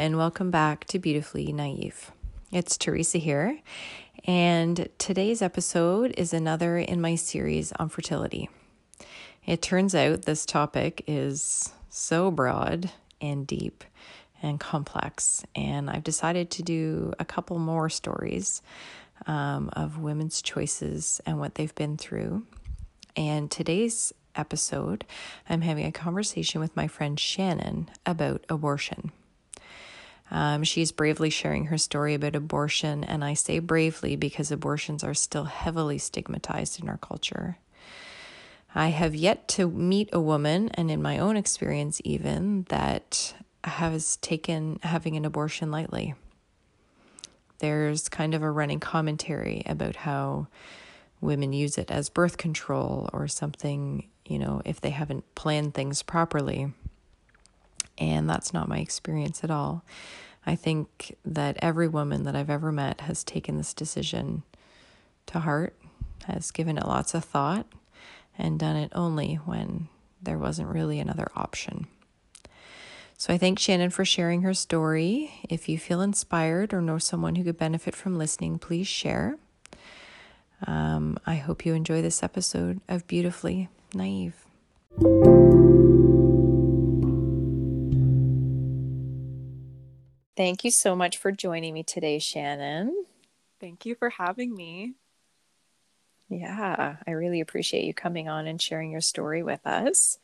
and welcome back to Beautifully Naive. It's Teresa here, and today's episode is another in my series on fertility. It turns out this topic is so broad and deep and complex, and I've decided to do a couple more stories um, of women's choices and what they've been through. And today's episode, I'm having a conversation with my friend Shannon about abortion. Um, she's bravely sharing her story about abortion, and I say bravely because abortions are still heavily stigmatized in our culture. I have yet to meet a woman, and in my own experience, even, that has taken having an abortion lightly. There's kind of a running commentary about how women use it as birth control or something, you know, if they haven't planned things properly. And that's not my experience at all. I think that every woman that I've ever met has taken this decision to heart, has given it lots of thought, and done it only when there wasn't really another option. So I thank Shannon for sharing her story. If you feel inspired or know someone who could benefit from listening, please share. Um, I hope you enjoy this episode of Beautifully Naive. Thank you so much for joining me today, Shannon. Thank you for having me. Yeah, I really appreciate you coming on and sharing your story with us.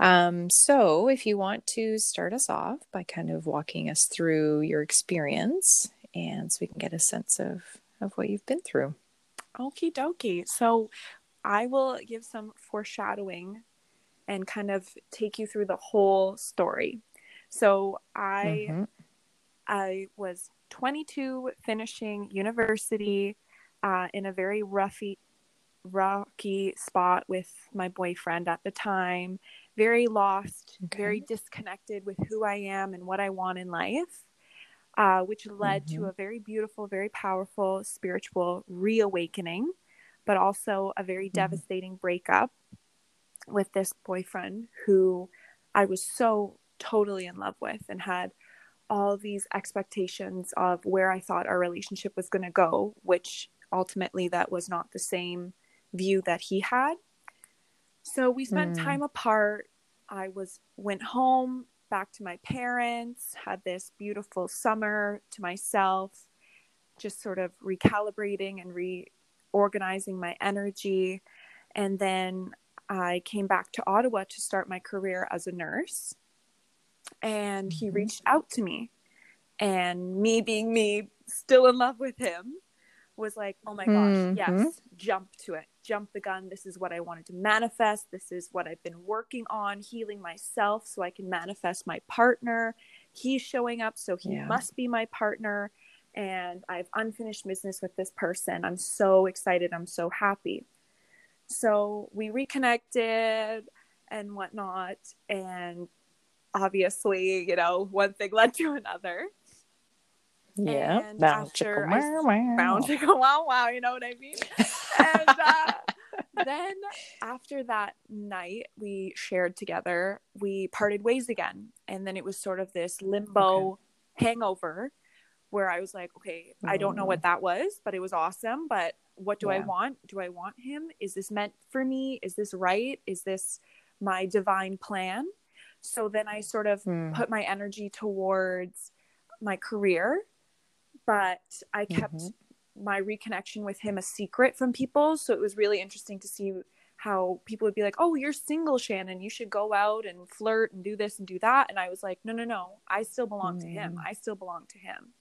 Um, so, if you want to start us off by kind of walking us through your experience, and so we can get a sense of of what you've been through. Okie dokie. So, I will give some foreshadowing and kind of take you through the whole story. So, I mm-hmm. I was 22, finishing university uh, in a very roughy, rocky spot with my boyfriend at the time. Very lost, okay. very disconnected with who I am and what I want in life, uh, which led mm-hmm. to a very beautiful, very powerful spiritual reawakening, but also a very mm-hmm. devastating breakup with this boyfriend who I was so totally in love with and had all these expectations of where I thought our relationship was going to go, which ultimately that was not the same view that he had. So we spent mm. time apart. I was went home back to my parents, had this beautiful summer to myself, just sort of recalibrating and reorganizing my energy. And then I came back to Ottawa to start my career as a nurse and he mm-hmm. reached out to me. And me being me still in love with him was like oh my gosh mm-hmm. yes jump to it. Jump the gun. This is what i wanted to manifest. This is what i've been working on healing myself so i can manifest my partner. He's showing up so he yeah. must be my partner. And i have unfinished business with this person. I'm so excited. I'm so happy. So we reconnected and whatnot. And obviously, you know, one thing led to another. Yeah, and bound after wow, wow. bound to wow wow, you know what I mean? and uh, then after that night we shared together, we parted ways again, and then it was sort of this limbo okay. hangover where I was like, okay, mm. I don't know what mm. that was, but it was awesome. But what do yeah. I want? Do I want him? Is this meant for me? Is this right? Is this my divine plan? So then I sort of mm. put my energy towards my career, but I kept mm-hmm. my reconnection with him a secret from people. So it was really interesting to see how people would be like, "Oh, you're single, Shannon. You should go out and flirt and do this and do that." And I was like, "No, no, no. I still belong mm. to him. Hmm. I still belong to him."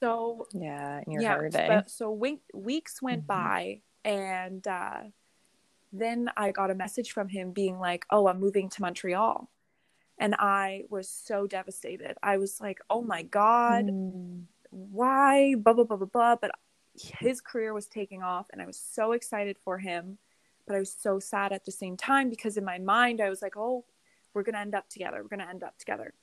So yeah, in your yeah, hard day. so we- weeks went mm-hmm. by, and uh, then I got a message from him being like, "Oh, I'm moving to Montreal." And I was so devastated. I was like, "Oh my god, mm. why?" Blah blah blah blah blah. But his career was taking off, and I was so excited for him, but I was so sad at the same time because in my mind I was like, "Oh, we're gonna end up together. We're gonna end up together."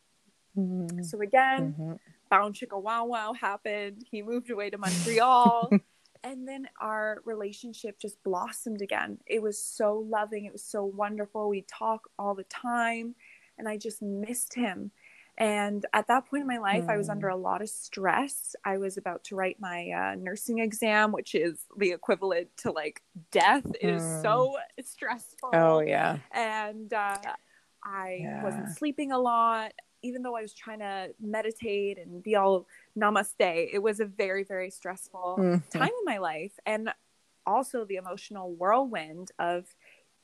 Mm. So again, mm-hmm. bound chicka wow wow happened. He moved away to Montreal. and then our relationship just blossomed again. It was so loving. It was so wonderful. We talk all the time and I just missed him. And at that point in my life, mm. I was under mm. a lot of stress. I was about to write my uh, nursing exam, which is the equivalent to like death. It mm. is so stressful. Oh, yeah. And uh, I yeah. wasn't sleeping a lot. Even though I was trying to meditate and be all namaste, it was a very, very stressful mm-hmm. time in my life. And also the emotional whirlwind of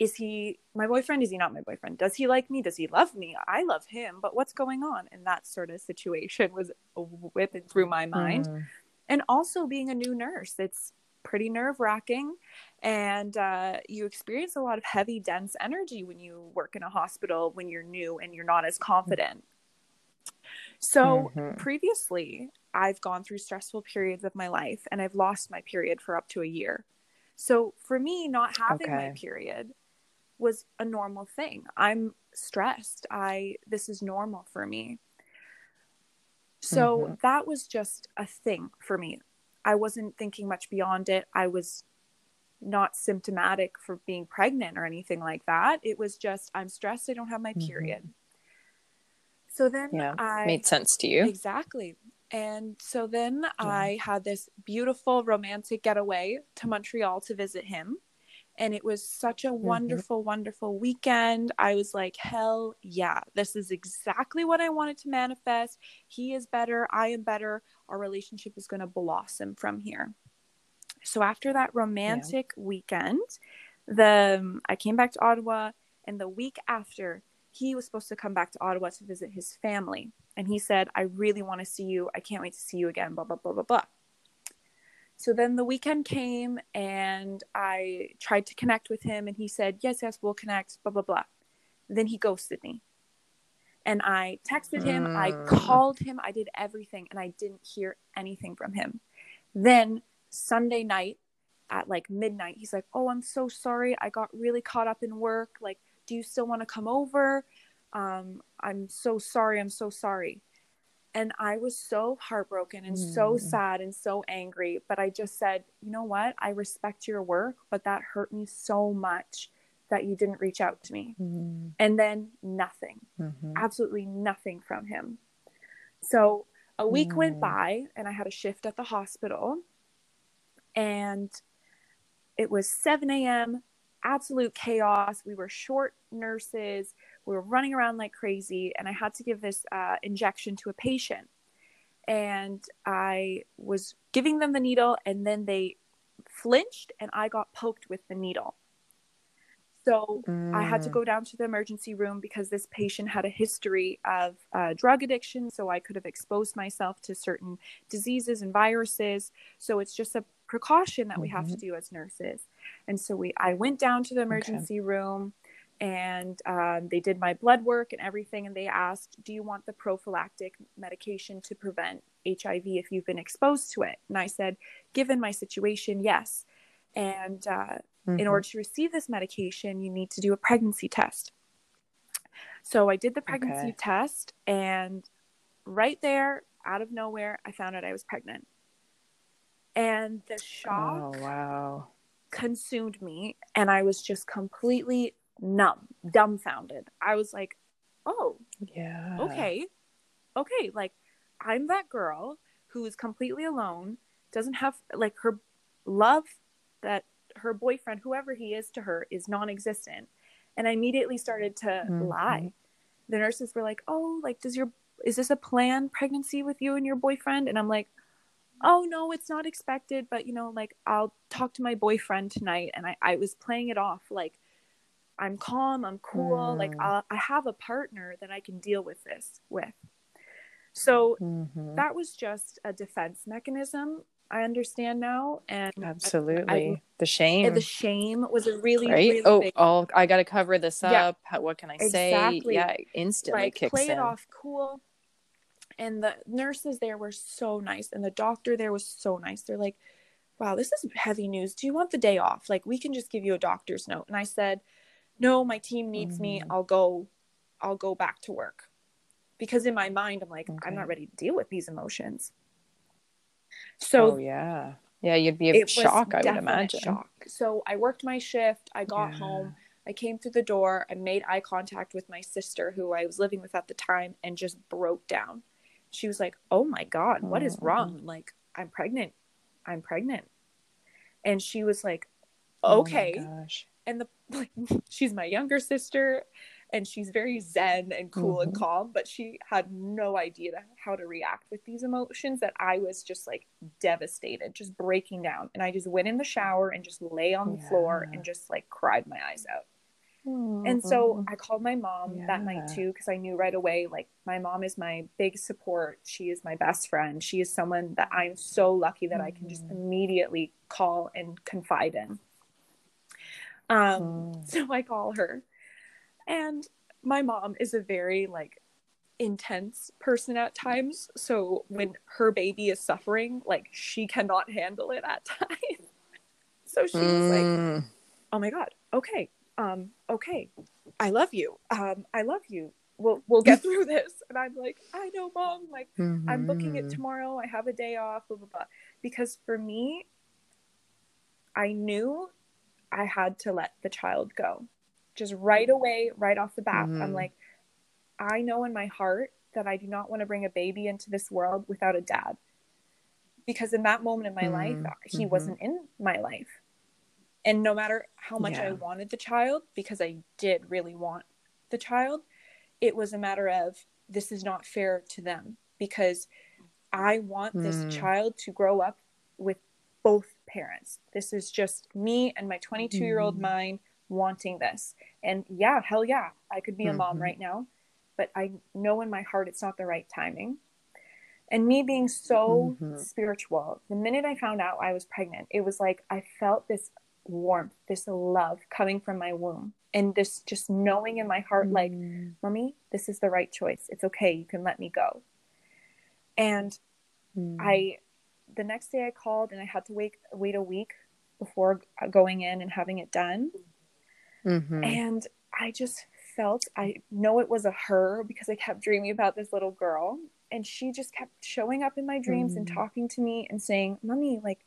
is he my boyfriend? Is he not my boyfriend? Does he like me? Does he love me? I love him, but what's going on? And that sort of situation was whipping through my mind. Mm. And also being a new nurse, it's pretty nerve wracking. And uh, you experience a lot of heavy, dense energy when you work in a hospital when you're new and you're not as confident. So mm-hmm. previously, I've gone through stressful periods of my life and I've lost my period for up to a year. So for me, not having okay. my period was a normal thing. I'm stressed. I this is normal for me. So mm-hmm. that was just a thing for me. I wasn't thinking much beyond it. I was not symptomatic for being pregnant or anything like that. It was just I'm stressed. I don't have my mm-hmm. period. Mm-hmm. So then yeah, I made sense to you. Exactly. And so then yeah. I had this beautiful romantic getaway to Montreal to visit him and it was such a mm-hmm. wonderful wonderful weekend. I was like hell yeah this is exactly what i wanted to manifest. He is better i am better. Our relationship is going to blossom from here. So after that romantic yeah. weekend the um, i came back to ottawa and the week after he was supposed to come back to ottawa to visit his family. And he said i really want to see you. I can't wait to see you again blah blah blah blah blah so then the weekend came and I tried to connect with him and he said, Yes, yes, we'll connect, blah, blah, blah. Then he ghosted me. And I texted him, mm. I called him, I did everything, and I didn't hear anything from him. Then Sunday night at like midnight, he's like, Oh, I'm so sorry. I got really caught up in work. Like, do you still want to come over? Um, I'm so sorry. I'm so sorry. And I was so heartbroken and mm. so sad and so angry. But I just said, you know what? I respect your work, but that hurt me so much that you didn't reach out to me. Mm. And then nothing, mm-hmm. absolutely nothing from him. So a week mm. went by and I had a shift at the hospital. And it was 7 a.m., absolute chaos. We were short nurses we were running around like crazy and i had to give this uh, injection to a patient and i was giving them the needle and then they flinched and i got poked with the needle so mm. i had to mm. go down to the emergency room because this patient had a history of uh, drug addiction so i could have exposed myself to certain diseases and viruses so it's just a precaution that mm-hmm. we have to mm-hmm. do as nurses and so we i went down to the emergency okay. room and um, they did my blood work and everything and they asked do you want the prophylactic medication to prevent hiv if you've been exposed to it? And i said given my situation yes. And uh, mm-hmm. in order to receive this medication you need to do a pregnancy test. So i did the pregnancy okay. test and right there out of nowhere i found out i was pregnant. And the shock oh, wow. consumed me and i was just completely numb, dumbfounded. I was like, oh, yeah. Okay. Okay. Like, I'm that girl who is completely alone, doesn't have, like, her love that her boyfriend, whoever he is to her, is non existent. And I immediately started to mm-hmm. lie. The nurses were like, oh, like, does your, is this a planned pregnancy with you and your boyfriend? And I'm like, oh no it's not expected but you know like i'll talk to my boyfriend tonight and i, I was playing it off like I'm calm, I'm cool, mm. like i I have a partner that I can deal with this with. So mm-hmm. that was just a defense mechanism. I understand now, and absolutely I, I, the shame. The shame was a really right. Really oh, big... oh, I got to cover this up. Yeah. How, what can I exactly. say? Yeah, instantly like, kicks play in. it off cool. And the nurses there were so nice, and the doctor there was so nice. They're like, "Wow, this is heavy news. Do you want the day off? Like, we can just give you a doctor's note." And I said, no my team needs mm-hmm. me i'll go i'll go back to work because in my mind i'm like okay. i'm not ready to deal with these emotions so oh, yeah yeah you'd be a shock i would imagine shock so i worked my shift i got yeah. home I came through the door, I made eye contact with my sister, who I was living with at the time, and just broke down. She was like, Oh my God, what is wrong? I'm like, I'm pregnant. I'm pregnant. And she was like, Okay. Oh and the like, she's my younger sister and she's very zen and cool mm-hmm. and calm but she had no idea how to react with these emotions that i was just like devastated just breaking down and i just went in the shower and just lay on the yeah. floor and just like cried my eyes out mm-hmm. and so i called my mom yeah. that night too because i knew right away like my mom is my big support she is my best friend she is someone that i'm so lucky that mm-hmm. i can just mm-hmm. immediately call and confide in um, mm. so I call her. And my mom is a very like intense person at times. So when her baby is suffering, like she cannot handle it at times. so she's was like, mm. "Oh my god, okay, um, okay, I love you, um, I love you. We'll we'll get through this." And I'm like, "I know, mom. Like mm-hmm. I'm booking it mm-hmm. tomorrow. I have a day off. Blah blah blah." Because for me, I knew I had to let the child go. Just right away, right off the bat, mm-hmm. I'm like, I know in my heart that I do not want to bring a baby into this world without a dad. Because in that moment in my mm-hmm. life, he mm-hmm. wasn't in my life. And no matter how much yeah. I wanted the child, because I did really want the child, it was a matter of this is not fair to them because I want this mm. child to grow up with both parents. This is just me and my 22 year old mm-hmm. mind wanting this. And yeah, hell yeah, I could be a mm-hmm. mom right now, but I know in my heart it's not the right timing. And me being so mm-hmm. spiritual, the minute I found out I was pregnant, it was like I felt this warmth, this love coming from my womb. And this just knowing in my heart, like, mommy, this is the right choice. It's okay. You can let me go. And mm. I the next day I called and I had to wait wait a week before going in and having it done. Mm-hmm. And I just felt I know it was a her because I kept dreaming about this little girl and she just kept showing up in my dreams mm-hmm. and talking to me and saying, "Mommy, like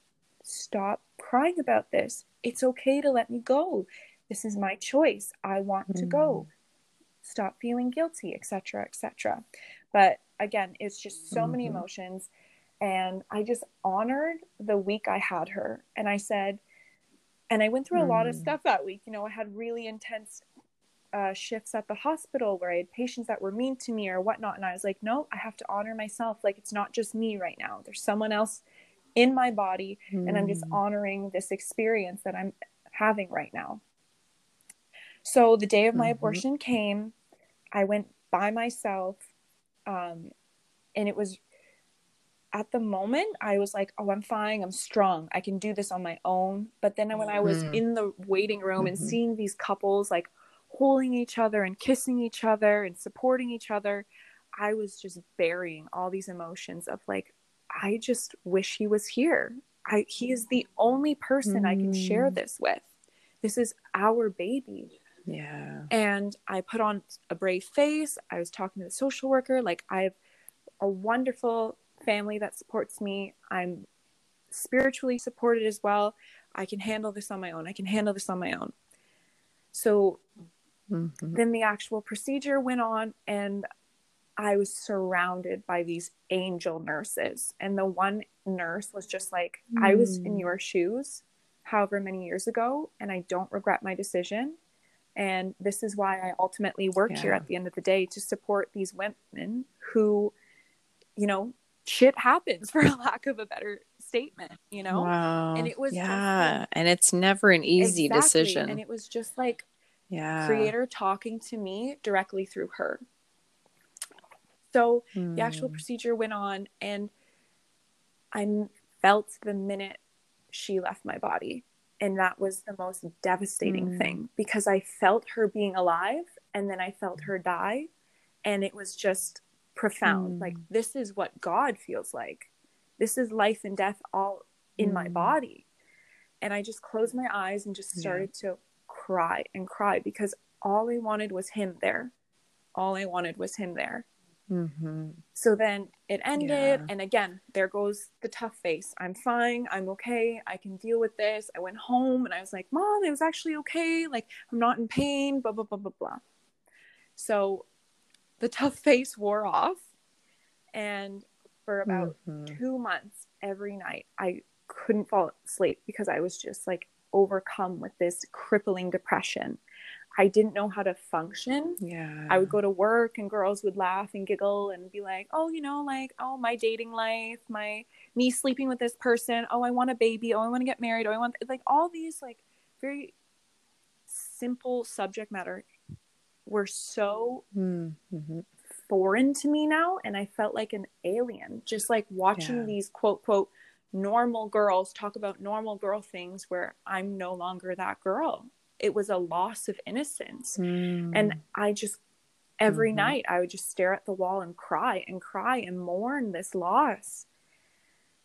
stop crying about this. It's okay to let me go. This is my choice. I want mm-hmm. to go. Mm. Stop feeling guilty, etc., etc." But again, it's just so many mm-hmm. emotions and I just honored the week I had her. And I said, and I went through a mm. lot of hmm. stuff that week. You know, I had really intense uh, shifts at the hospital where I had patients that were mean to me or whatnot. And I was like, no, I have to honor myself. Like, it's not just me right now, there's someone else in my body. Mm. And I'm just hmm. honoring this experience that I'm having right now. So the day of my mm-hmm. abortion came, I went by myself. Um, and it was at the moment i was like oh i'm fine i'm strong i can do this on my own but then when i was mm. in the waiting room mm-hmm. and seeing these couples like holding each other and kissing each other and supporting each other i was just burying all these emotions of like i just wish he was here i he is the only person mm. i can share mm. this with this is our baby yeah and i put on a brave face i was talking to the social worker like i have a wonderful family that supports me. I'm spiritually supported as well. I can handle this on my own. I can handle this on my own. So mm-hmm. then the actual procedure went on, and I was surrounded by these angel nurses. And the one nurse was just like, mm. I was in mm. your shoes however many years ago, and I don't regret my decision. And this is why I ultimately work yeah. here at the end of the day to support these women who, you know, shit happens for a lack of a better statement you know wow. and it was yeah like, and it's never an easy exactly. decision and it was just like yeah creator talking to me directly through her so mm. the actual hmm. procedure went on and i felt the minute she left my body and that was the most devastating mm. thing because i felt her being alive and then i felt her die and it was just profound. Mm. Like, this is what God feels like. This is life and death all in mm. my body. And I just closed my eyes and just started yeah. to cry and cry because all I wanted was Him there. All I wanted was Him there. Mm-hmm. So then it ended, yeah. and again, there goes the tough face. I'm fine. I'm okay. I can deal with this. I went home and I was like, Mom, it was actually okay. Like, I'm not in pain, blah, blah, blah, blah, blah. So the tough face wore off. And for about mm-hmm. two months, every night, I couldn't fall asleep because I was just like overcome with this crippling depression. I didn't know how to function. Yeah. I would go to work and girls would laugh and giggle and be like, "Oh, you know, like, oh, my dating life, my me sleeping with this person. Oh, I want a baby. Oh, I want to get married. Oh, I want like all these like very simple subject matter were so mm-hmm. foreign to me now and I felt like an alien just like watching yeah. these quote quote normal girls talk about normal girl things where I'm no longer that girl it was a loss of innocence mm. and i just every mm-hmm. night i would just stare at the wall and cry and cry and mourn this loss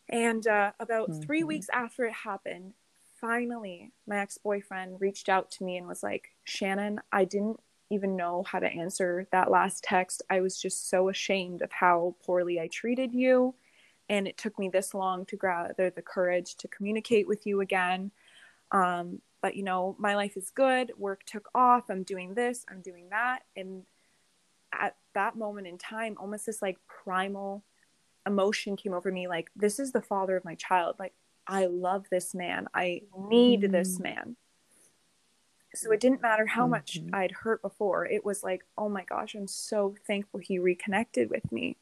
and uh, about mm-hmm. three weeks after it happened finally my ex-boyfriend reached out to me and was like shannon i didn't even know how to answer that last text. I was just so ashamed of how poorly i treated you. And it took me this long to gather the courage to communicate with you again. Um, but you know my life is good. Work took off. I'm doing this. I'm doing that. And at that moment in time almost this like primal emotion came over me like this is the father of my child. Like i love this man. I need mm. this man so it didn't matter how mm-hmm. much i'd hurt before. It was like oh my gosh i'm so thankful he reconnected with me.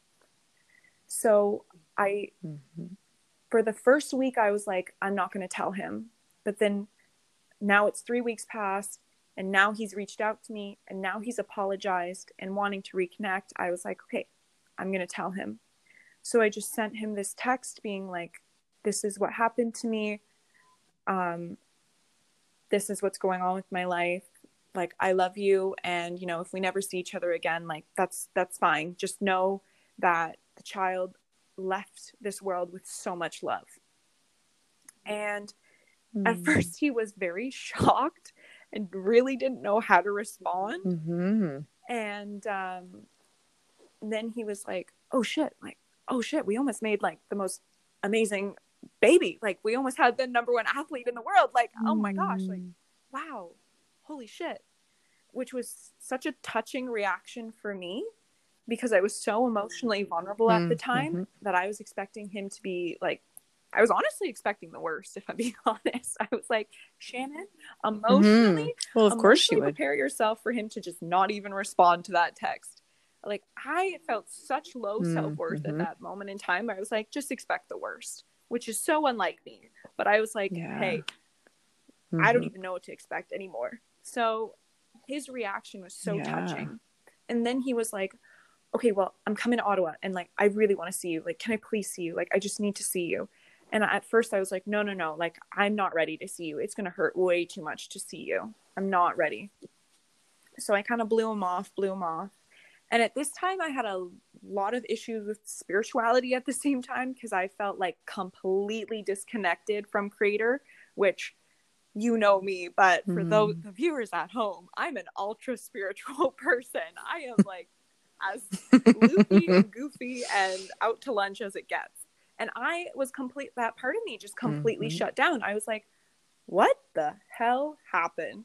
So i mm-hmm. for the first week i was like i'm not going to tell him. But then now it's three weeks past and now he's reached out to me and now he's apologized and wanting to reconnect. I was like okay i'm going to tell him. So i just sent him this text being like this is what happened to me. Um this is what's going on with my life like i love you and you know if we never see each other again like that's that's fine just know that the child left this world with so much love and Mm-hmm. At first, he was very shocked and really didn't know how to respond. Mm-hmm. And um, then he was like, "Oh shit! Like, oh shit! We almost made like the most amazing baby. Like, we almost had the number one athlete in the world. Like, mm-hmm. oh my gosh! Like, mm. wow, holy shit!" Which was such a touching reaction for me because I was so emotionally vulnerable at the mm, time mm-hmm. that I was expecting him to be like I was honestly expecting the worst, if I'm being honest. I was like, Shannon, emotionally, mm-hmm. well, of course you would prepare yourself for him to just not even respond to that text. Like I felt such low mm-hmm. self worth at that moment in time. I was like, just expect the worst, which is so unlike me. But I was like, yeah. hey, mm-hmm. I don't mm-hmm. even know what to expect anymore. So his reaction was so yeah. touching. And then he was like, okay, well, I'm coming to Ottawa and like, I really want to see you. Like, can I please see you? Like, I just need to see you. And at first I was like, no, no, no, like I'm not ready to see you. It's going to hurt way too much to see you. I'm not ready. So I kind of blew him off, blew him off. And at this time, I had a lot of issues with spirituality at the same time because I felt like completely disconnected from Creator, which you know me, but for mm. those the viewers at home, I'm an ultra spiritual person. I am like as loopy and goofy and out to lunch as it gets. And I was complete, that part of me just completely mm-hmm. shut down. I was like, what the hell happened?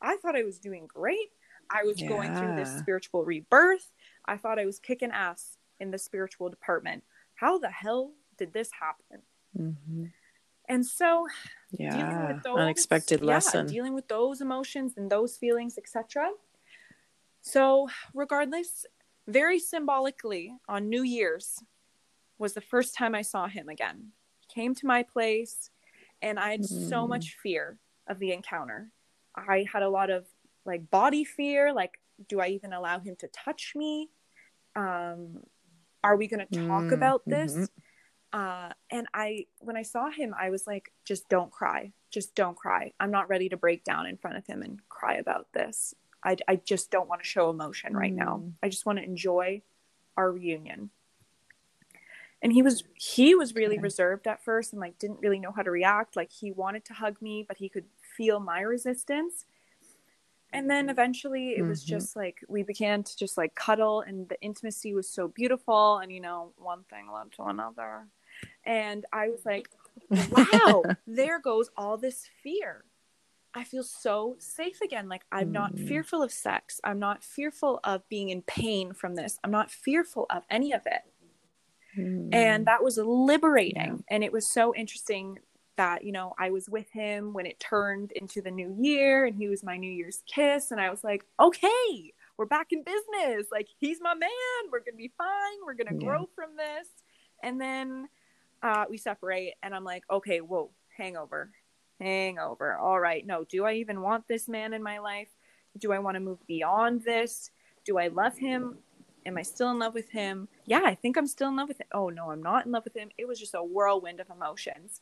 I thought I was doing great. I was yeah. going through this spiritual rebirth. I thought I was kicking ass in the spiritual department. How the hell did this happen? Mm-hmm. And so, yeah, those, unexpected lesson. Dealing with those emotions and those feelings, etc. So, regardless, very symbolically on New Year's, was the first time I saw him again. He came to my place and I had mm. so much fear of the encounter. I had a lot of like body fear, like, do I even allow him to touch me? Um, are we going to talk mm. about this? Mm-hmm. Uh, and I, when I saw him, I was like, just don't cry. Just don't cry. I'm not ready to break down in front of him and cry about this. I, I just don't want to show emotion right mm. now. I just want to enjoy our reunion and he was he was really okay. reserved at first and like didn't really know how to react like he wanted to hug me but he could feel my resistance and then eventually it mm-hmm. was just like we began to just like cuddle and the intimacy was so beautiful and you know one thing led to another and i was like wow there goes all this fear i feel so safe again like i'm mm. not fearful of sex i'm not fearful of being in pain from this i'm not fearful of any of it mm. and that was liberating yeah. and it was so interesting that you know I was with him when it turned into the new year and he was my new year's kiss. And I was like okay we're back in business. Like he's my man. We're gonna be fine. We're gonna yeah. grow from this. And then uh, we separate and I'm like okay whoa hangover hangover. All right. No do I even want this man in my life? Do I want to move beyond this? Do I love him? Am I still in love with him? Yeah I think I'm still in love with him oh no I'm not in love with him. It was just a whirlwind of emotions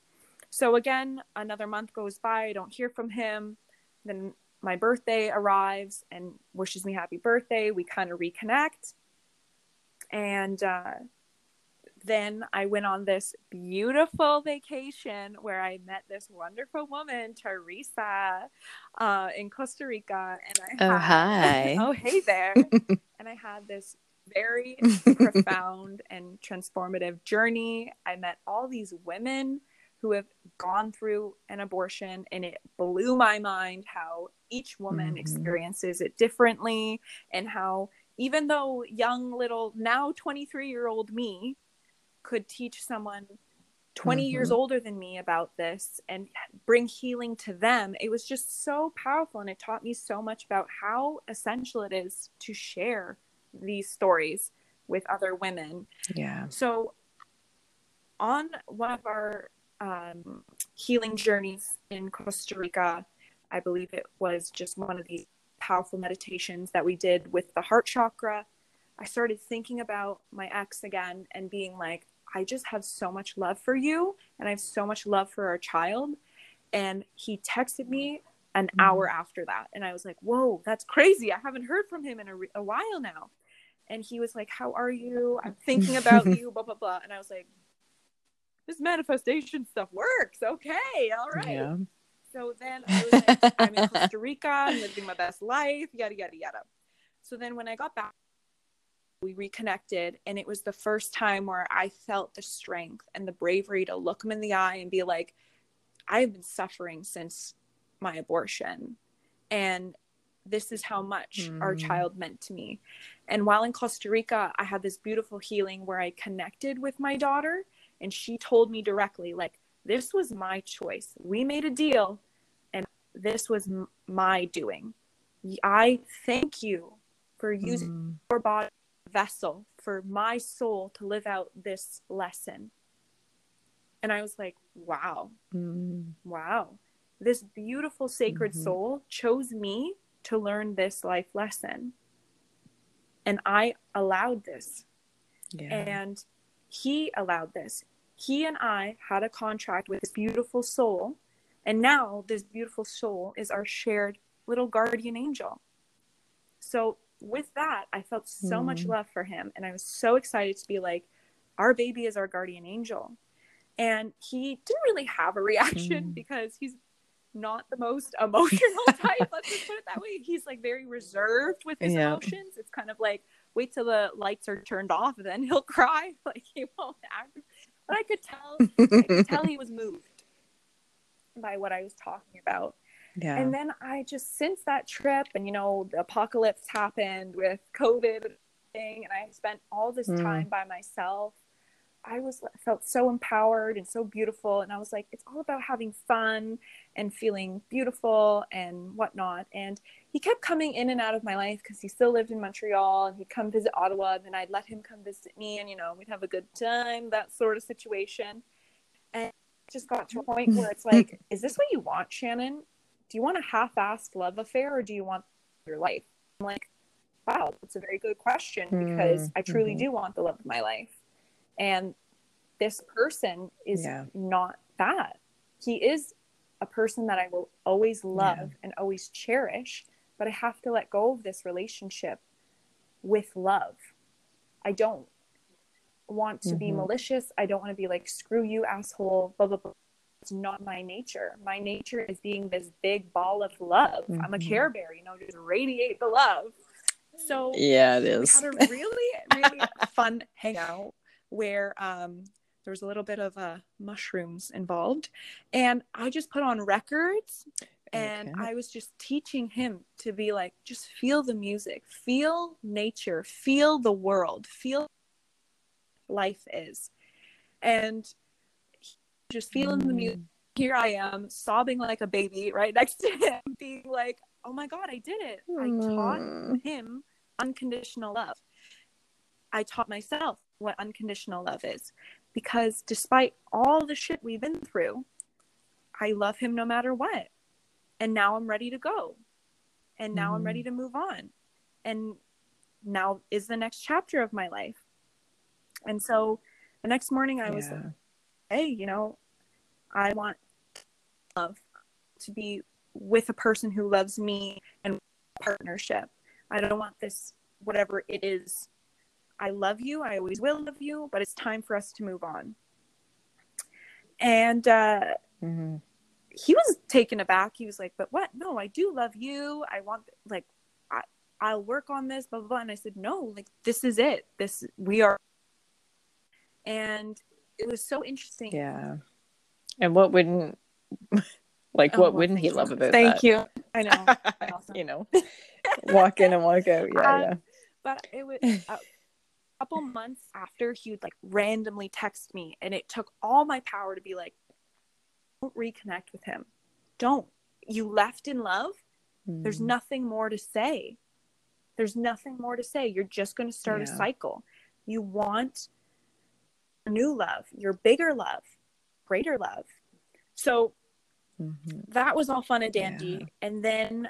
so again, another month goes by, I don't hear from him. Then my birthday arrives and wishes me happy birthday. We kind of reconnect. And uh, then I went on this beautiful vacation where I met this wonderful woman, Teresa, uh, in Costa Rica. And I oh hi, oh hey there, and I had this very profound and transformative journey. I met all these women who have gone through an abortion and it blew my mind how each woman mm-hmm. experiences it differently and how even though young little now 23 year old me could teach someone 20 mm-hmm. years older than me about this and bring healing to them it was just so powerful and it taught me so much about how essential it is to share these stories with other women yeah so on one of our um, healing journeys in Costa Rica. I believe it was just one of these powerful meditations that we did with the heart chakra. I started thinking about my ex again and being like, I just have so much love for you and I have so much love for our child. And he texted me an mm-hmm. hour after that. And I was like, whoa, that's crazy. I haven't heard from him in a, re- a while now. And he was like, How are you? I'm thinking about you, blah, blah, blah. And I was like, this manifestation stuff works. Okay, all right. Yeah. So then I was like, I'm in Costa Rica, I'm living my best life, yada yada yada. So then when I got back, we reconnected, and it was the first time where I felt the strength and the bravery to look him in the eye and be like, I've been suffering since my abortion, and this is how much mm. our child meant to me. And while in Costa Rica, I had this beautiful healing where I connected with my daughter and she told me directly like this was my choice we made a deal and this was m- my doing i thank you for using mm. your body vessel for my soul to live out this lesson and i was like wow mm. wow this beautiful sacred mm-hmm. soul chose me to learn this life lesson and i allowed this yeah. and he allowed this he and I had a contract with this beautiful soul, and now this beautiful soul is our shared little guardian angel. So, with that, I felt so mm. much love for him, and I was so excited to be like, our baby is our guardian angel. And he didn't really have a reaction mm. because he's not the most emotional type. let's just put it that way. He's like very reserved with his yeah. emotions. It's kind of like wait till the lights are turned off, then he'll cry. Like he won't act but I could tell I could tell he was moved by what I was talking about. Yeah. And then I just since that trip and you know the apocalypse happened with COVID thing and I spent all this mm. time by myself I was felt so empowered and so beautiful. And I was like, it's all about having fun and feeling beautiful and whatnot. And he kept coming in and out of my life because he still lived in Montreal and he'd come visit Ottawa. And then I'd let him come visit me and, you know, we'd have a good time, that sort of situation. And it just got to a point where it's like, is this what you want, Shannon? Do you want a half assed love affair or do you want your life? I'm like, wow, that's a very good question because mm-hmm. I truly mm-hmm. do want the love of my life and this person is yeah. not that he is a person that i will always love yeah. and always cherish but i have to let go of this relationship with love i don't want to mm-hmm. be malicious i don't want to be like screw you asshole blah blah blah it's not my nature. My nature is being this big ball of love. Mm-hmm. I'm a mm-hmm. Care Bear, you know, just radiate the love. So yeah, it is. We had a really, really fun hangout where um, there was a little bit of uh, mushrooms involved, and I just put on records, and okay. I was just teaching him to be like, just feel the music, feel nature, feel the world, feel life is, and just feeling mm. the music. Here I am, sobbing like a baby right next to him, being like, "Oh my god, I did it! Mm. I taught mm. him unconditional love. I taught myself what unconditional love is because despite all the shit we've been through, I love him no matter what. And now I'm ready to go. And now mm. I'm ready mm. to move on. And now is the next chapter of my life. And so the next morning I yeah. was like, hey, you know, I want love to be with a person who loves me and partnership. I don't want this, whatever it is. I love you. I always will love you, but it's time for us to move on. And uh, mm-hmm. he was taken aback. He was like, but what? No, I do love you. I want, like, I, I'll work on this, blah, blah, blah. And I said, no, like, this is it. This, we are. And it was so interesting. Yeah. And what wouldn't, like, oh, what wouldn't he love about thank that? you. I know. you know, walk in and walk out. Yeah, um, yeah. But it was a couple months after he would like randomly text me, and it took all my power to be like, don't reconnect with him. Don't. You left in love. Mm. There's nothing more to say. There's nothing more to say. You're just going to start yeah. a cycle. You want a new love, your bigger love, greater love. So mm-hmm. that was all fun and dandy. Yeah. And then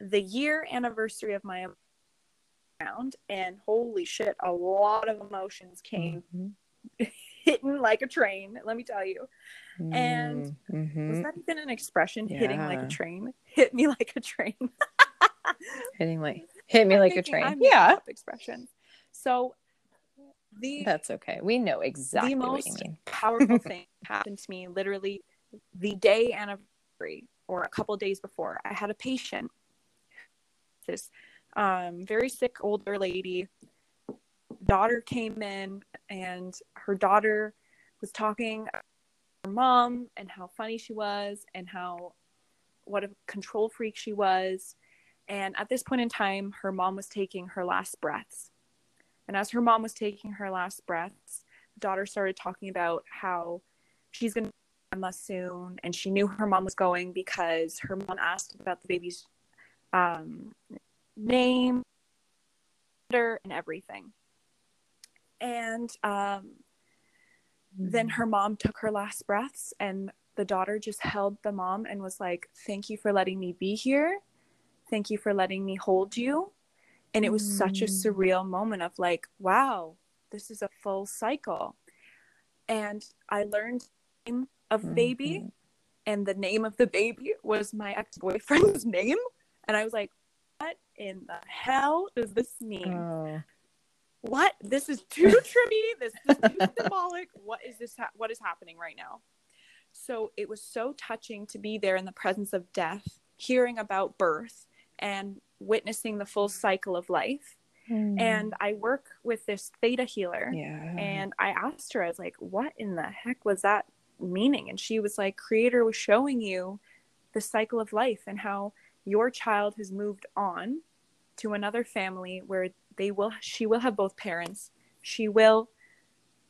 the year anniversary of my around and holy shit a lot of emotions came mm-hmm. hitting like a train let me tell you. Mm-hmm. and was that even an expression? Yeah. hitting like a train? Hit me like a train. Hitting like hit me I'm like a train. I'm yeah. expression so the that's okay. We know exactly the most powerful thing happened to me literally the day anniversary or a couple days before i had a patient this um, very sick older lady. Daughter came in, and her daughter was talking her mom and how funny she was and how what a control freak she was. And at this point in time, her mom was taking her last breaths. And as her mom was taking her last breaths, daughter started talking about how she's going to grandma soon and she knew her mom was going because her mom asked about the baby's um, name, and everything. And um, then her mom took her last breaths, and the daughter just held the mom and was like, Thank you for letting me be here. Thank you for letting me hold you. And it was mm. such a mm. surreal moment of like, wow, this is a full cycle. And I learned the name of mm-hmm. baby, and the name of the baby was my ex boyfriend's name. And I was like, in the hell does this mean? Oh. What? This is too trippy. This, is too symbolic. What is this? Ha- what is happening right now? So it was so touching to be there in the presence of death, hearing about birth, and witnessing the full cycle of life. Mm. And I work with this theta healer. Yeah. And I asked her, I was like, what in the heck was that meaning? And she was like, Creator was showing you the cycle of life and how your child has moved on to another family where they will she will have both parents she will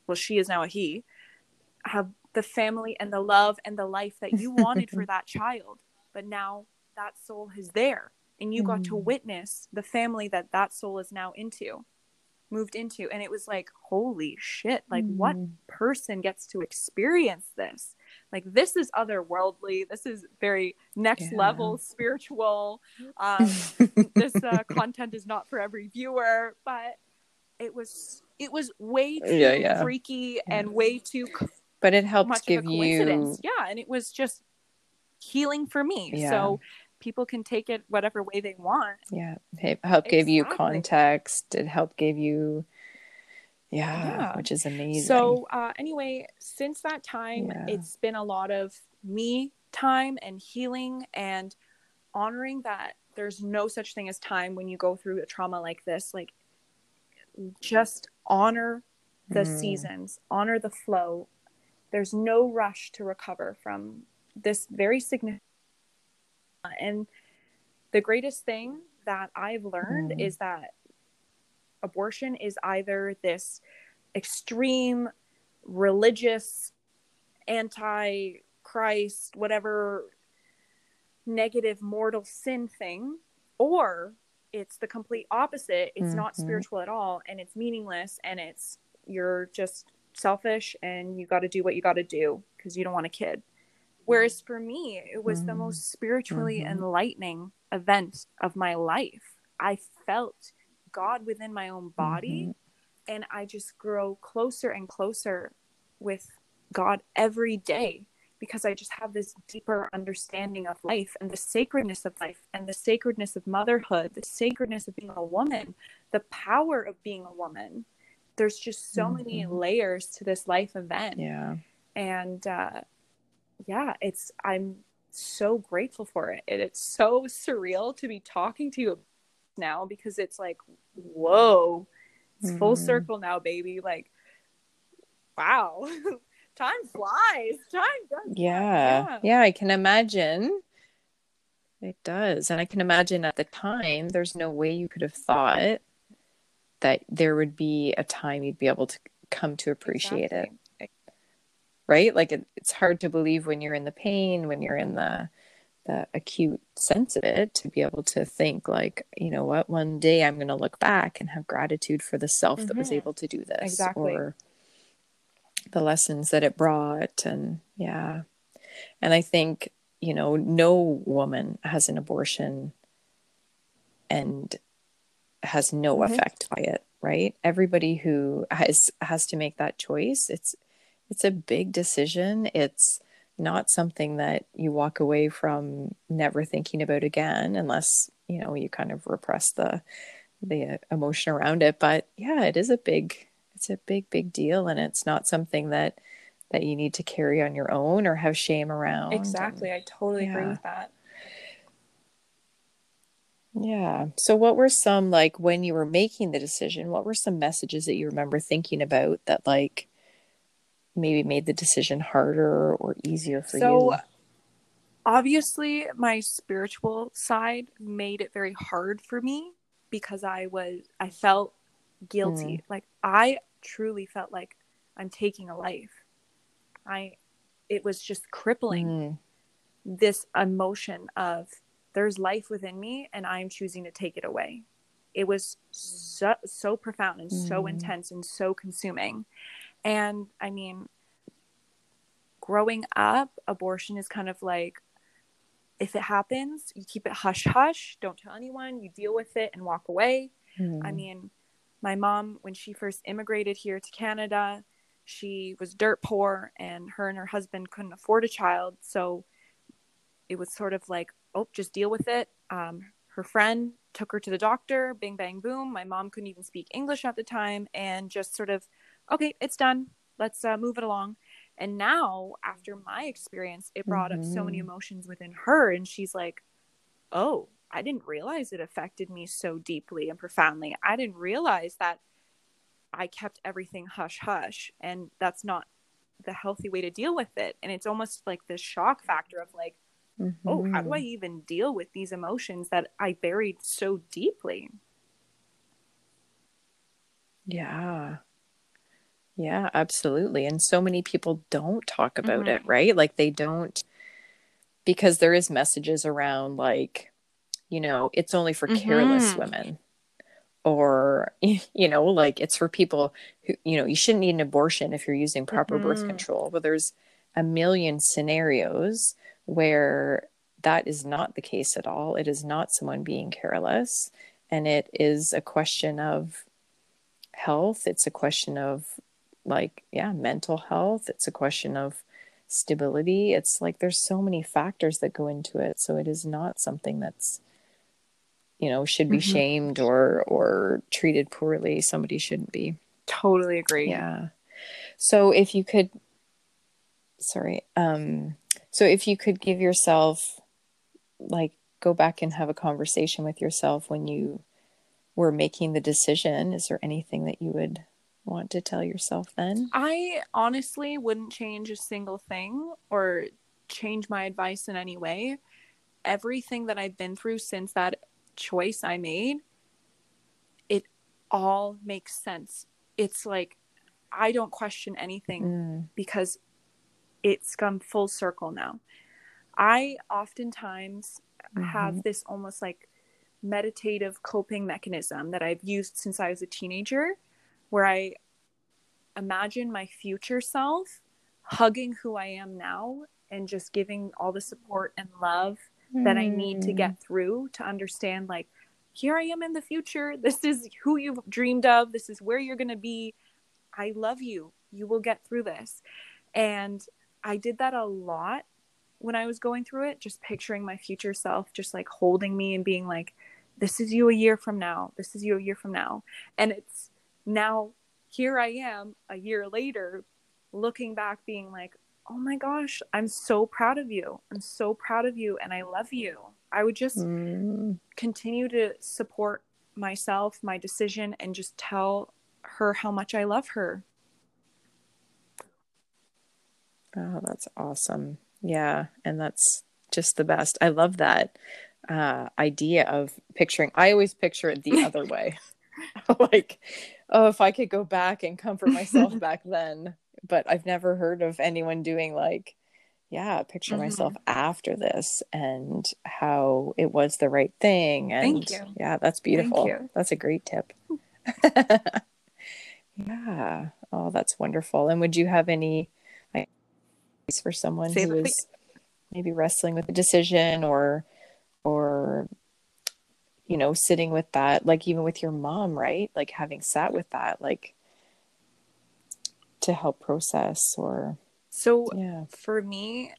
well she is now a he have the family and the love and the life that you wanted for that child but now that soul is there and you got to mm. witness the family that that soul is now into moved into and it was like holy shit like mm. what person gets to experience this like this is otherworldly. This is very next yeah. level spiritual. Um, this uh, content is not for every viewer but it was it was way too yeah, yeah. freaky and way too but it helps give you yeah and it was just healing for me. So people can take it whatever way they want. Yeah it helped exactly. give you context. It helped give you yeah, yeah, which is amazing. So, uh, anyway, since that time, yeah. it's been a lot of me time and healing and honoring that there's no such thing as time when you go through a trauma like this like just honor the mm. seasons honor the flow there's no rush to recover from this very significant and the greatest thing that i've learned mm. is that abortion is either this extreme religious anti Christ, whatever negative mortal sin thing, or it's the complete opposite. It's mm-hmm. not spiritual at all and it's meaningless and it's you're just selfish and you got to do what you got to do because you don't want a kid. Whereas for me, it was mm-hmm. the most spiritually mm-hmm. enlightening event of my life. I felt God within my own body mm-hmm. and I just grow closer and closer with God every day because I just have this deeper understanding of life and the sacredness of life and the sacredness of motherhood, the sacredness of being a woman, the power of being a woman. There's just so mm-hmm. many layers to this life event. Yeah. And uh, yeah, it's, I'm so grateful for it. it. It's so surreal to be talking to you now because it's like, whoa, it's mm-hmm. full circle now, baby. Like, wow. time flies. Time does. Yeah. yeah. Yeah, I can imagine. It does. And I can imagine at the time there's no way you could have thought that there would be a time you'd be able to come to appreciate exactly. it. Right? Like it, it's hard to believe when you're in the pain, when you're in the the acute sense of it to be able to think like you know what one day i'm going to look back and have gratitude for the self mm-hmm. that was mm-hmm. able to do this exactly. or the lessons that it brought and yeah and i think you know no woman has an abortion and has no mm-hmm. effect by it right everybody who has has to make that choice it's it's a big decision it's not something that you walk away from never thinking about again unless you know you kind of repress the the uh, emotion around it. But yeah it is a big it's a big big deal. And it's not something that that you need to carry on your own or have shame around. Exactly. And, i totally yeah. agree with that. Yeah. So what were some like when you were making the decision what were some messages that you remember thinking about that like maybe made the decision harder or easier for so, you obviously my spiritual side made it very hard for me because i was i felt guilty mm. like i truly felt like I'm taking a life. I it was just crippling mm. this emotion of there's life within me and I'm choosing to take it away. It was so so profound and mm. so intense and so consuming. And I mean growing up, abortion is kind of like if it happens, you keep it hush hush, don't tell anyone, you deal with it and walk away. Mm. I mean, my mom, when she first immigrated here to Canada, she was dirt poor and her and her husband couldn't afford a child. So it was sort of like, oh, just deal with it. Um, her friend took her to the doctor, bing, bang, boom. My mom couldn't even speak English at the time and just sort of, okay, it's done. Let's uh, move it along. And now, after my experience, it brought mm-hmm. up so many mm-hmm. emotions within her. And she's like, oh, I didn't realize it affected me so deeply and profoundly. I didn't realize that I kept everything hush hush, and that's not the healthy way to deal with it. And it's almost like this shock factor of like, mm-hmm. oh, how do I mm-hmm. even deal with these emotions that I buried so deeply? Yeah. Yeah, absolutely. And so many people don't talk about mm-hmm. it, right? Like they don't because there is messages around like you know, it's only for mm-hmm. careless women or you know like it's for people who you know you shouldn't need an abortion if you're using proper mm-hmm. birth control but there's a million scenarios where that is not the case at all it is not someone being careless and it is a question of health it's a question of like yeah mental health it's a question of stability. It's like there's so many factors that go into it. So it is not something that's you know should be mm-hmm. shamed or or treated poorly. Somebody shouldn't be. Totally agree. Yeah. So if you could sorry um So if you could give yourself, like, go back and have a conversation with yourself when you were making the decision, is there anything that you would want to tell yourself then? I honestly wouldn't change a single thing or change my advice in any way. Everything that I've been through since that choice I made, it all makes sense. It's like I don't question anything mm. because it's come full circle now. I oftentimes mm-hmm. have this almost like meditative coping mechanism that I've used since I was a teenager where I imagine my future self hugging who I am now and just giving all the support and love mm. that I need to get hmm. through to understand like here I am in the future. This is who you've dreamed of. This is where you're going to be. I love you. You will get through this. And I did that a lot when I was going through it, just picturing my future self just like holding me and being like, this is you a year from now. This is you a year from now. And it's now here I am a year later looking back being like, oh my gosh, I'm so proud of you. I'm so proud of you and I love you. I would just mm. continue to support myself, my decision, and just tell her how much I love her. Oh, that's awesome. Yeah. And that's just the best. I love that uh, idea of picturing. I always picture it the other way. like, oh, if I could go back and comfort myself back then. But I've never heard of anyone doing like, yeah, picture mm-hmm. myself after this and how it was the right thing. And Thank you. yeah, that's beautiful. That's a great tip. yeah. Oh, that's wonderful. And would you have any advice for someone Say who is maybe wrestling with a decision or you know sitting with that like even with your mom right like having sat with that like to help process or so yeah for me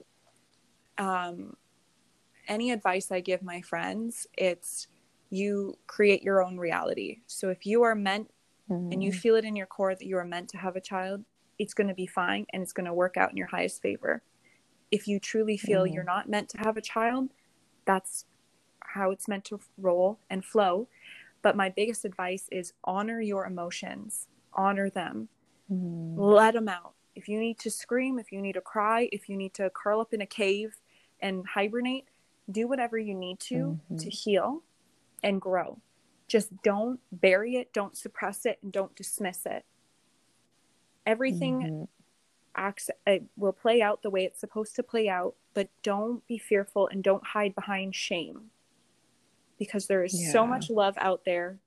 um any advice i give my friends it's you create your own reality so if you are meant mm-hmm. and you mm-hmm. feel it in your core that you are meant to have a child it's going to be fine and it's going to work out in your highest favor if you truly feel mm-hmm. you're not meant to have a child that's how it's meant to roll and flow. But my biggest advice is honor your emotions, honor them, mm. let them out. If you need to scream, if you need to cry, if you need to curl up in a cave and hibernate, do whatever you need to mm-hmm. to heal and grow. Just don't bury it, don't suppress it, and don't dismiss it. Everything mm-hmm. acts it will play out the way it's supposed to play out, but don't be fearful and don't hide behind shame because there is yeah. so much love out there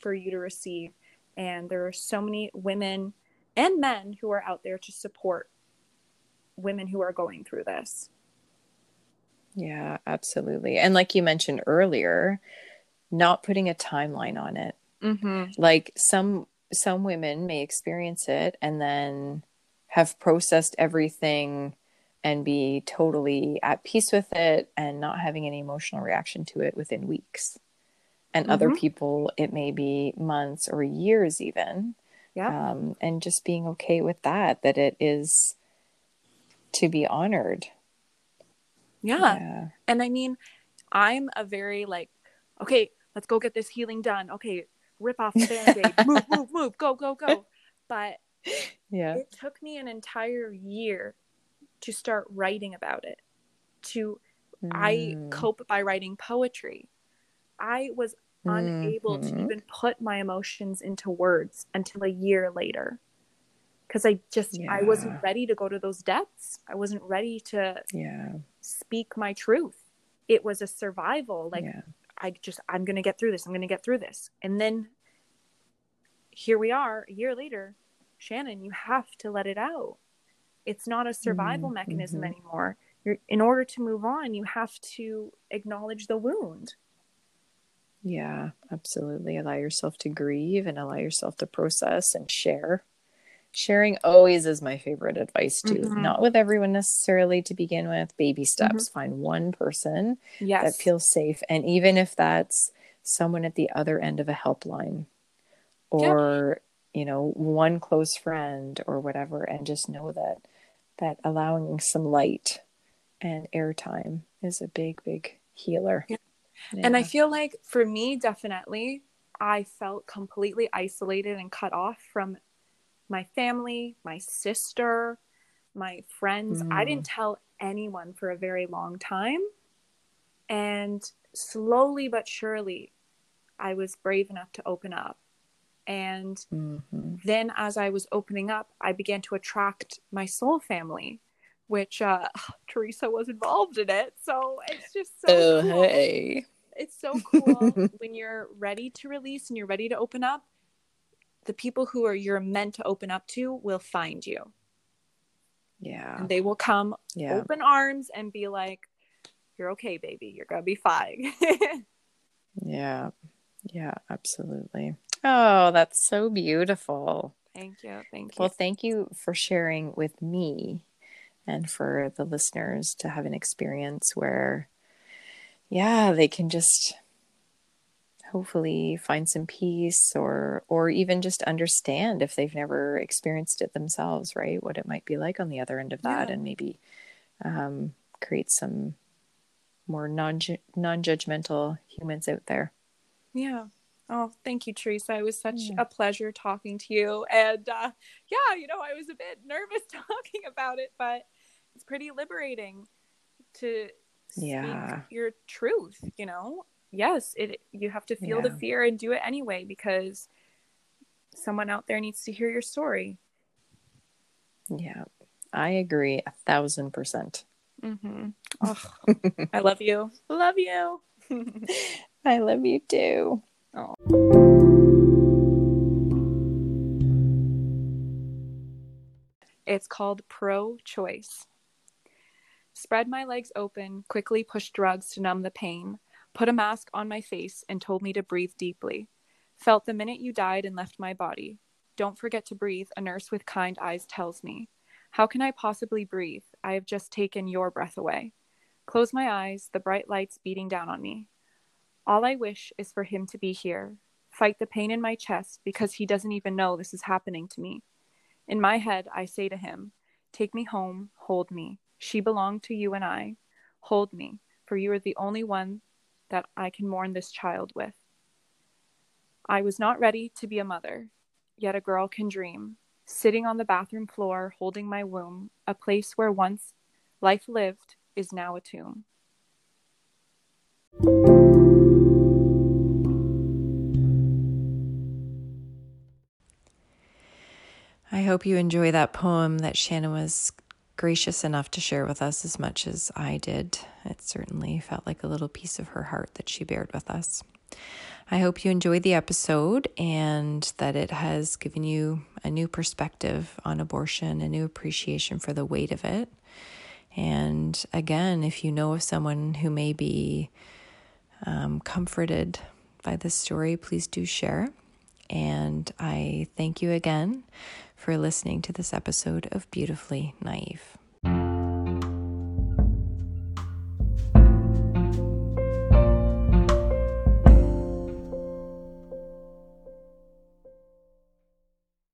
for you to receive. And there are so many women and men who are out there to support women who are going through this. Yeah, absolutely. And like you mentioned earlier, not putting a timeline on it. Mm-hmm. Like some some women may experience it and then have processed everything and be totally at peace with it and not having any emotional reaction to it within weeks. And mm-hmm. other people, it may be months or years even. Yeah. Um, and just being okay with that, that it is to be honored. Yeah. yeah. And I mean, I'm a very like, okay, let's go get this healing done. Okay, rip off the band aid, move, move, move, go, go, go. But yeah, it took me an entire year to start writing about it to mm. i cope by writing poetry i was mm-hmm. unable to even put my emotions into words until a year later because i just yeah. i wasn't ready to go to those depths i wasn't ready to yeah speak my truth it was a survival like yeah. i just i'm gonna get through this i'm gonna get through this and then here we are a year later shannon you have to let it out it's not a survival mm-hmm. mechanism anymore. You're, in order to move on, you have to acknowledge the wound. Yeah, absolutely. Allow yourself to grieve and allow yourself to process and share. Sharing always is my favorite advice too. Mm-hmm. Not with everyone necessarily to begin with. Baby steps. Mm-hmm. Find one person yes. that feels safe. And even if that's someone at the other end of a helpline or, yeah. you know, one close friend or whatever, and just know that that allowing some light and airtime is a big, big healer. Yeah. Yeah. And I feel like for me, definitely, I felt completely isolated and cut off from my family, my sister, my friends. Mm. I didn't tell anyone for a very long time. And slowly but surely, I was brave enough to open up. And mm-hmm. then, as I was opening up, I began to attract my soul family, which uh, Teresa was involved in it. So it's just so. Oh, cool. hey. It's so cool when you're ready to release and you're ready to open up. The people who are you're meant to open up to will find you. Yeah. And they will come yeah. open arms and be like, You're okay, baby. You're gonna be fine. yeah. Yeah, absolutely. Oh, that's so beautiful. Thank you. Thank you. Well, thank you for sharing with me and for the listeners to have an experience where, yeah, they can just hopefully find some peace or or even just understand if they've never experienced it themselves right what it might be like on the other end of that yeah. and maybe um, create some more non non-judgmental humans out there yeah oh thank you teresa it was such yeah. a pleasure talking to you and uh, yeah you know i was a bit nervous talking about it but it's pretty liberating to yeah your truth you know yes, it you have to feel yeah. the fear and do it anyway because someone out there needs to hear your story. Yeah, I agree a thousand percent. Mm-hmm. Oh, I love you. Love you. I love you too. Oh. It's called Pro Choice. Spread my legs open, quickly push drugs to numb the pain put a mask on my face, and told me to breathe deeply. Felt the minute you died and left my body. Don't forget to breathe, a nurse with kind eyes tells me. How can I possibly breathe? I have just taken your breath away. Close my eyes, the bright lights beating down on me. All I wish is for him to be here. Fight the pain in my chest because he doesn't even know this is happening to me. In my head, I say to him, Take me home, hold me. She belonged to you and I. Hold me, for you are the only one that I can mourn this child with. I was not ready to be a mother, yet a girl can dream, sitting on the bathroom floor holding my womb, a place where once life lived is now a tomb. I hope you enjoy that poem that Shannon was gracious enough to share with us as much as I did. It certainly felt like a little piece of her heart that she bared with us. I hope you enjoyed the episode and that it has given you a new perspective on abortion, a new appreciation for the weight of it. And again, if you know of someone who may be um, comforted by this story, please do share. And I thank you again for listening to this episode of Beautifully Naive.